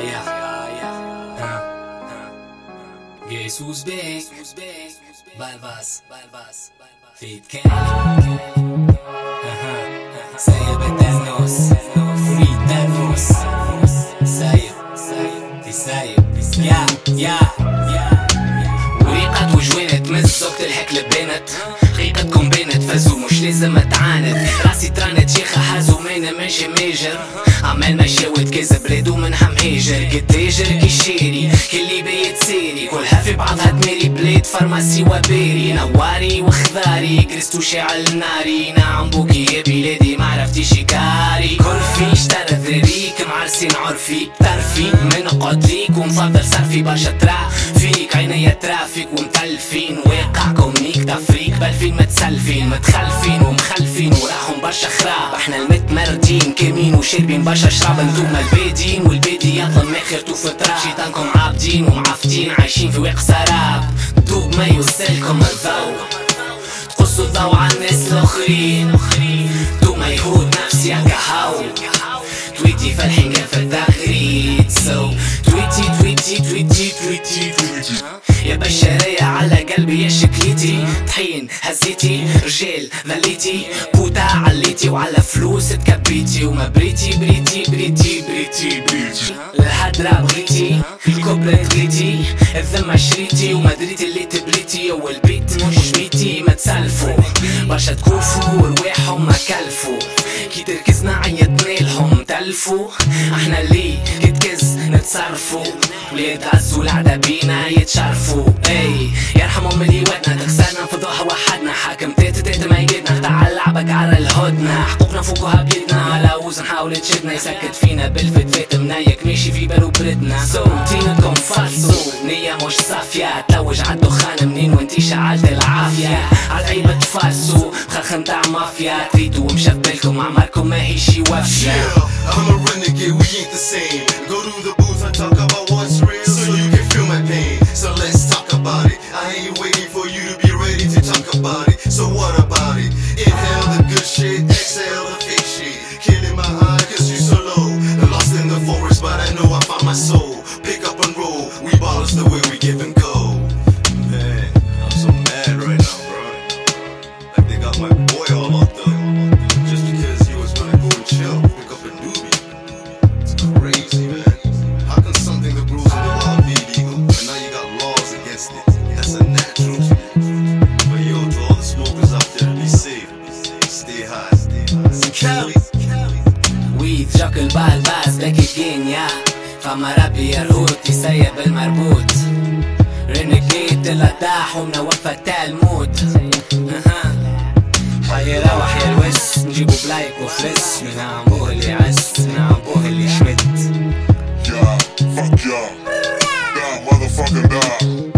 ja Jesus big Balvas Feed King سايب الدنوس فري دنوس سايب دي سايب يا يا وريقت وجوانت من زوجة الحكل بينت حقيقتكم بينت فازو مش لازم اتعاند راسي ترانت شيخة حازو مين ماشي ميجر شاوت كذا بلاد ومن حمهاجر قد تاجر كي شيري كل بيت سيري. كلها في بعضها دميري بلاد فارماسي وبيري. نواري وخضاري كريستو شاعل ناري نعم بوكي يا بلادي معرفتي شكاري كل في اشترى ذريك معرسين عرفي ترفي. من قدريك ومفضل صرفي برشا فيك عينيا ترافيك ومتلفين. واقع كوميك تفريك بلفين متسلفين متخلفين ومخلفين. وراهم برشا خراب. إحنا المتمردين. كامين وشاربين برشا شراب. انتوما البادين والبادي يظلم اخرتو في تراب. شيطانكم عابدين ومعفدين عايشين في واق سراب. دوب ما يوصلكم الضوء. تقصوا الضوء على الناس الآخرين. فالحين في التغريد سو تويتي تويتي تويتي تويتي تويتي. يا بشرية على قلبي يا شكليتي. طحين هزيتي رجال ذليتي بوتا عليتي وعلى فلوس تكبيتي. وما بريتي بريتي بريتي بريتي بريتي. الهدرة بغيتي الكبرى تغيتي. الذمة شريتي. وما دريتي اللي تبريتي. والبيت مش بيتي ما تسلفوا برشا تكوفوا ورواحهم ما كلفوا كي تركزنا عيطنا تلفوا إحنا اللي كتكز نتصرفوا ولاد عزوا العدا بينا يتشرفوا اي يرحمهم اللي ودنا تخسرنا نفضوها وحدنا حاكم تيت ما يقدنا قطع لعبك على الهدنة. حقوقنا فوقها بيدنا. على وزن حاول تشدنا. يسكت فينا بالفتفات منايك ماشي في بالو بردنا صوتينكم فالصو مش صافية. تلوج عالدخان منين وانتي شعلت العافية. عالعيبة تفالسو خخ نتاع مافيا. تريدو مشبلكم عمركم ما وافية. I'm a renegade, we ain't the same. Go to the booth and talk about ويد جاك البال باز باك الدنيا فما ربي يرهوت يسيب المربوط رينيكيت الأداح ومنور فتاة الموت أها. حي روح يا الوس نجيبو بلايك وفلس من عمبوه اللي عس من عمبوه اللي شمت Yeah, fuck y'all. Die, motherfucking die.